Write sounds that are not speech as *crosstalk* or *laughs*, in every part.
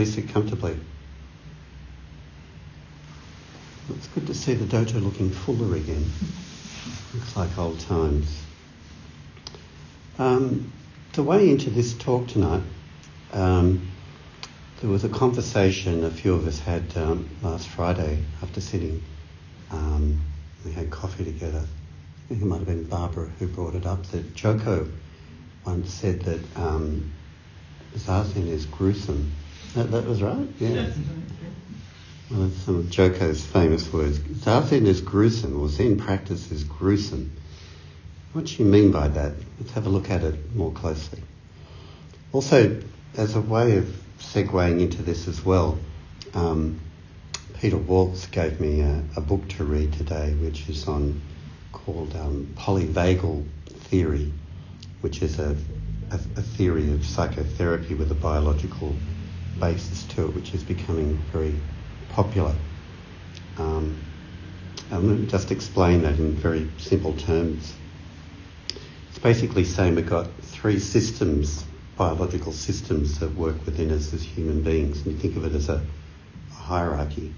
Please sit comfortably. It's good to see the dojo looking fuller again. Looks like old times. Um, the way into this talk tonight, um, there was a conversation a few of us had um, last Friday after sitting. Um, we had coffee together. I think it might have been Barbara who brought it up that Joko once said that um, Zazen is gruesome. That, that was right? Yeah. Well, that's some of Joko's famous words. Zazen is gruesome, or Zen practice is gruesome. What do you mean by that? Let's have a look at it more closely. Also, as a way of segueing into this as well, um, Peter Waltz gave me a, a, book to read today, which is on called um, polyvagal theory, which is a, a, a theory of psychotherapy with a biological basis to it, which is becoming very popular. Um, I'm going to just explain that in very simple terms. It's basically saying we've got three systems, biological systems that work within us as human beings. And you think of it as a, a hierarchy.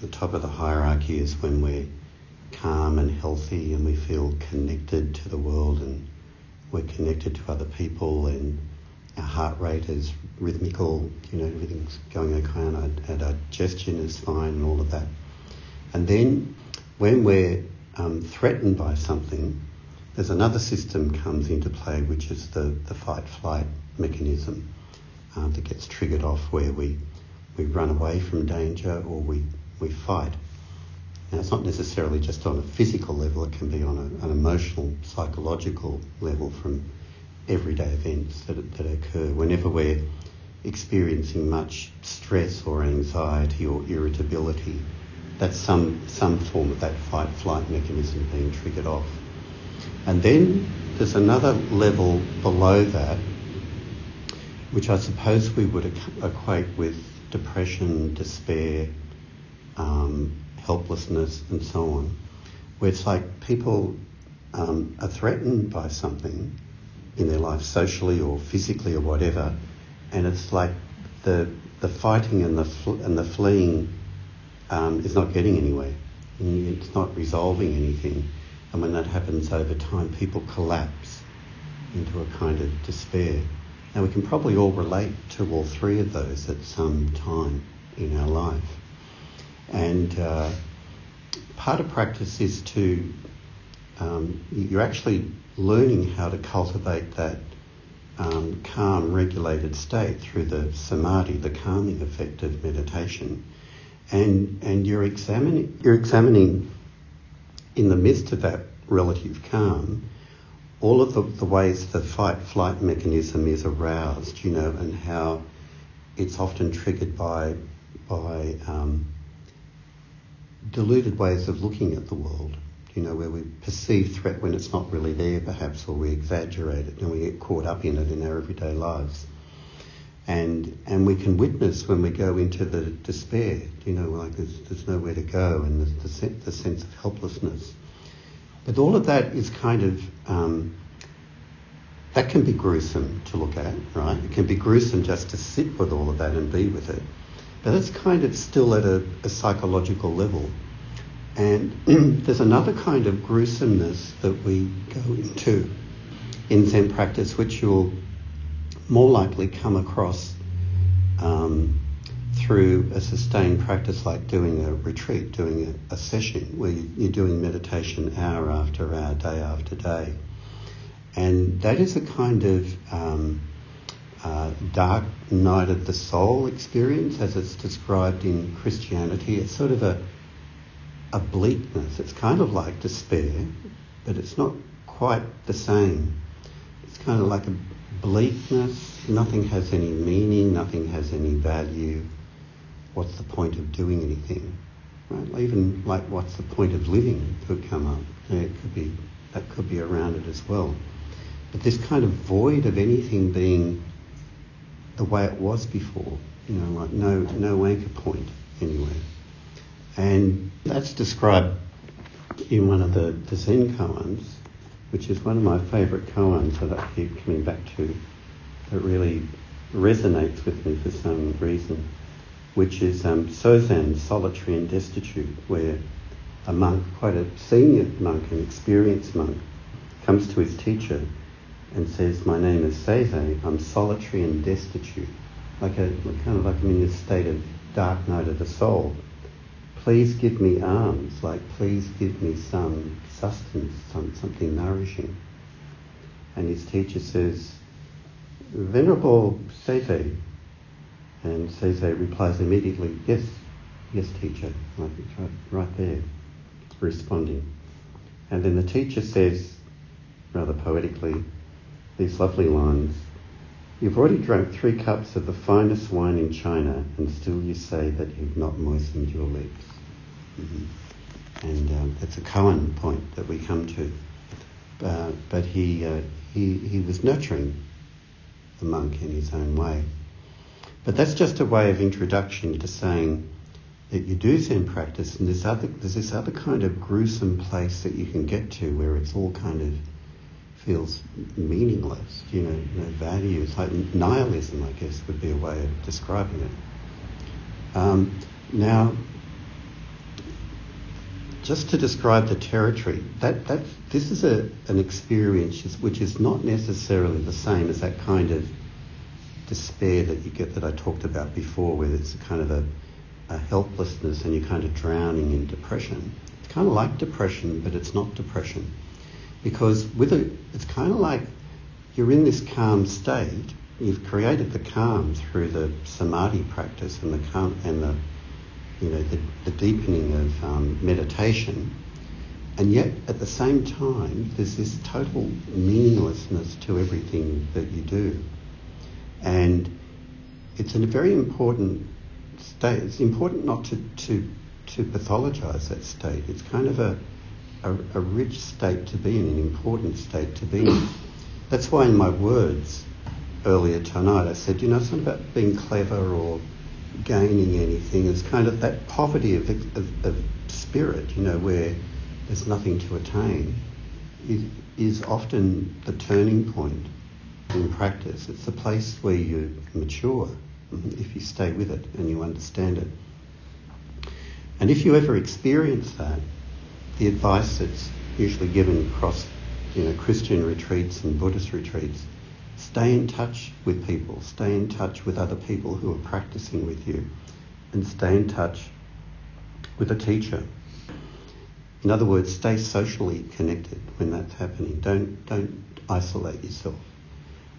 The top of the hierarchy is when we're calm and healthy and we feel connected to the world and we're connected to other people and our heart rate is rhythmical, you know, everything's going okay and our, our digestion is fine and all of that. And then when we're um, threatened by something, there's another system comes into play, which is the, the fight-flight mechanism um, that gets triggered off where we, we run away from danger or we, we fight. Now, it's not necessarily just on a physical level, it can be on a, an emotional, psychological level from everyday events that, that occur. Whenever we're experiencing much stress or anxiety or irritability, that's some, some form of that fight flight mechanism being triggered off. And then there's another level below that, which I suppose we would equate with depression, despair, um, helplessness, and so on, where it's like people um, are threatened by something in their life, socially or physically or whatever, and it's like the the fighting and the fl- and the fleeing um, is not getting anywhere. It's not resolving anything, and when that happens over time, people collapse into a kind of despair. Now we can probably all relate to all three of those at some time in our life, and uh, part of practice is to um, you're actually learning how to cultivate that um, calm, regulated state through the samadhi, the calming effect of meditation. And, and you're, examining, you're examining in the midst of that relative calm all of the, the ways the fight-flight mechanism is aroused, you know, and how it's often triggered by, by um, deluded ways of looking at the world you know, where we perceive threat when it's not really there, perhaps, or we exaggerate it and we get caught up in it in our everyday lives. And, and we can witness when we go into the despair, you know, like there's, there's nowhere to go and the, the, the sense of helplessness. But all of that is kind of, um, that can be gruesome to look at, right? It can be gruesome just to sit with all of that and be with it. But it's kind of still at a, a psychological level. And *clears throat* there's another kind of gruesomeness that we go into in Zen practice, which you'll more likely come across um, through a sustained practice like doing a retreat, doing a, a session where you, are doing meditation hour after hour, day after day. And that is a kind of um, uh, dark night of the soul experience as it's described in Christianity. It's sort of a a bleakness. It's kind of like despair, but it's not quite the same. It's kind of like a bleakness. Nothing has any meaning, nothing has any value. What's the point of doing anything? Right? Even like what's the point of living could come up. It could be that could be around it as well. But this kind of void of anything being the way it was before, you know, like no no anchor point anyway. And that's described in one of the, the Zen koans, which is one of my favourite koans that I keep coming back to. that really resonates with me for some reason, which is um, Sozan, solitary and destitute, where a monk, quite a senior monk, an experienced monk, comes to his teacher and says, My name is Seizei, I'm solitary and destitute. Like a kind of like I'm in this state of dark night of the soul. Please give me alms, like please give me some sustenance, some, something nourishing. And his teacher says, Venerable Seizei. And Seizei replies immediately, Yes, yes, teacher. Like it's right, right there, responding. And then the teacher says, rather poetically, these lovely lines You've already drunk three cups of the finest wine in China, and still you say that you've not moistened your lips. Mm-hmm. And um, that's a koan point that we come to. Uh, but he, uh, he, he was nurturing the monk in his own way. But that's just a way of introduction to saying that you do Zen practice, and there's, other, there's this other kind of gruesome place that you can get to where it's all kind of feels meaningless, you know, no value. It's like nihilism, I guess, would be a way of describing it. Um, now, just to describe the territory, that, that this is a, an experience which is not necessarily the same as that kind of despair that you get that I talked about before, where it's kind of a, a helplessness and you're kind of drowning in depression. It's kind of like depression, but it's not depression because with it's kind of like you're in this calm state. You've created the calm through the samadhi practice and the calm and the you know the, the deepening of um, meditation, and yet at the same time there's this total meaninglessness to everything that you do, and it's a very important state. It's important not to to to pathologize that state. It's kind of a a, a rich state to be in, an important state to be in. That's why in my words earlier tonight I said, you know, it's not about being clever or gaining anything. It's kind of that poverty of, of, of spirit, you know, where there's nothing to attain, is, is often the turning point in practice. It's the place where you mature mm-hmm, if you stay with it and you understand it. And if you ever experience that, the advice that's usually given across you know, Christian retreats and Buddhist retreats, stay in touch with people, stay in touch with other people who are practicing with you, and stay in touch with a teacher. In other words, stay socially connected when that's happening. Don't, don't isolate yourself.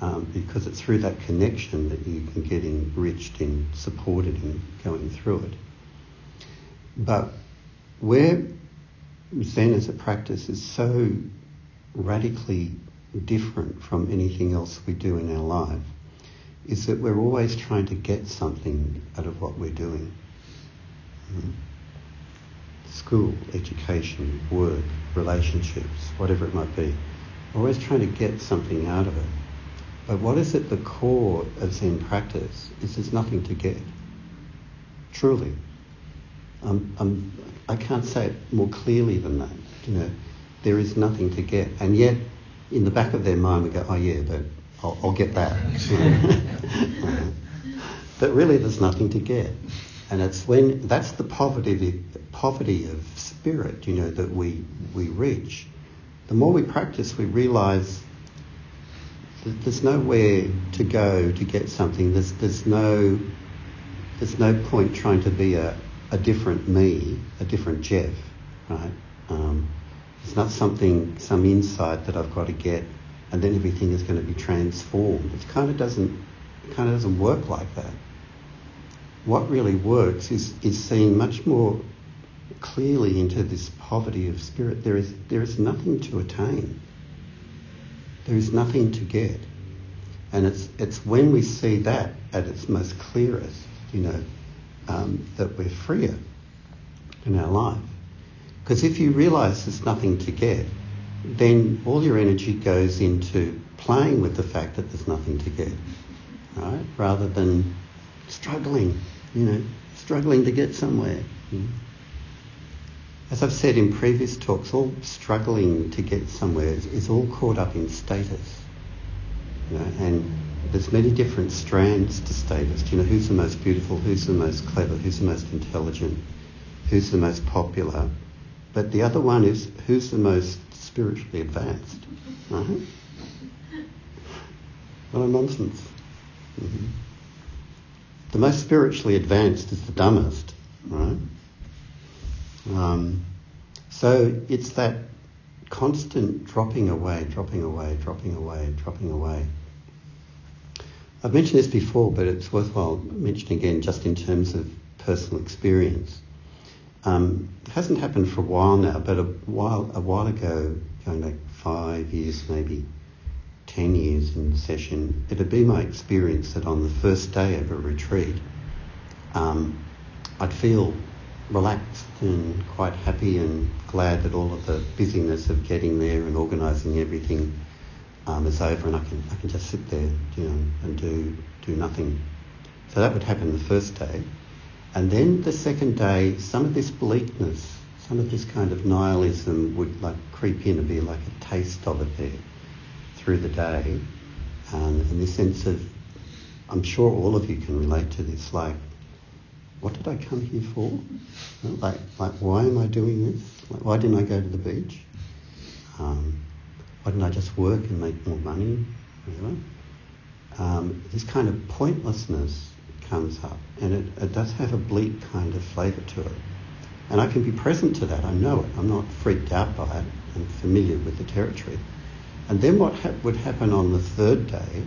Um, because it's through that connection that you can get enriched and supported in going through it. But where Zen as a practice is so radically different from anything else we do in our life is that we're always trying to get something out of what we're doing. Mm. School, education, work, relationships, whatever it might be. Always trying to get something out of it. But what is at the core of Zen practice is there's nothing to get. Truly. I'm, I can't say it more clearly than that. You know, there is nothing to get, and yet in the back of their mind we go, oh yeah, but I'll, I'll get that. *laughs* but really, there's nothing to get, and it's when that's the poverty, the poverty of spirit, you know, that we we reach. The more we practice, we realise that there's nowhere to go to get something. There's there's no there's no point trying to be a, a different me, a different Jeff, right? Um, it's not something, some insight that I've got to get, and then everything is going to be transformed. It kind of doesn't, it kind of doesn't work like that. What really works is is seeing much more clearly into this poverty of spirit. There is there is nothing to attain. There is nothing to get, and it's it's when we see that at its most clearest, you know, um, that we're freer in our life. Because if you realise there's nothing to get, then all your energy goes into playing with the fact that there's nothing to get, right? Rather than struggling, you know, struggling to get somewhere. As I've said in previous talks, all struggling to get somewhere is, is all caught up in status, you know, and there's many different strands to status. You know, who's the most beautiful, who's the most clever, who's the most intelligent, who's the most popular. But the other one is who's the most spiritually advanced, right? What a nonsense. Mm-hmm. The most spiritually advanced is the dumbest, right? Um, so it's that constant dropping away, dropping away, dropping away, dropping away. I've mentioned this before, but it's worthwhile mentioning again just in terms of personal experience. Um, it hasn't happened for a while now, but a while, a while ago, going back five years, maybe ten years in session, it had been my experience that on the first day of a retreat, um, I'd feel relaxed and quite happy and glad that all of the busyness of getting there and organising everything um, is over and I can, I can just sit there you know, and do, do nothing. So that would happen the first day. And then the second day, some of this bleakness, some of this kind of nihilism would like creep in and be like a taste of it there through the day. And this sense of, I'm sure all of you can relate to this, like, what did I come here for? Like, like why am I doing this? Like, why didn't I go to the beach? Um, why didn't I just work and make more money? Um, this kind of pointlessness comes up, and it, it does have a bleak kind of flavour to it. And I can be present to that. I know it. I'm not freaked out by it. I'm familiar with the territory. And then what ha- would happen on the third day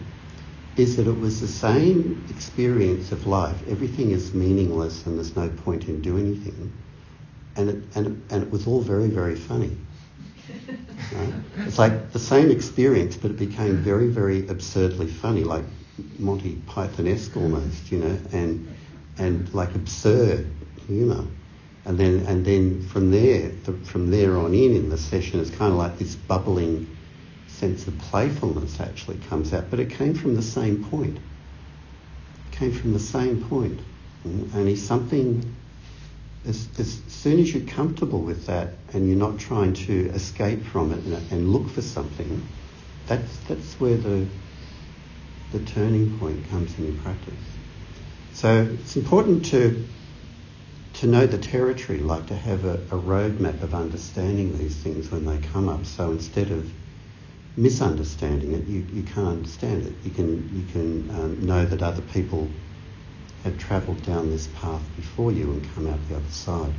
is that it was the same experience of life. Everything is meaningless and there's no point in doing anything. And it, and it, and it was all very, very funny. *laughs* Right? It's like the same experience, but it became very, very absurdly funny, like Monty Python-esque almost, you know, and and like absurd humour. And then and then from there, the, from there on in in the session, it's kind of like this bubbling sense of playfulness actually comes out, but it came from the same point. It came from the same point. Only something as, as soon as you're comfortable with that and you're not trying to escape from it and, and look for something, that's, that's where the, the turning point comes in your practice. So it's important to, to know the territory, like to have a, a roadmap of understanding these things when they come up. So instead of misunderstanding it, you, you can't understand it. You can, you can um, know that other people have travelled down this path before you and come out the other side.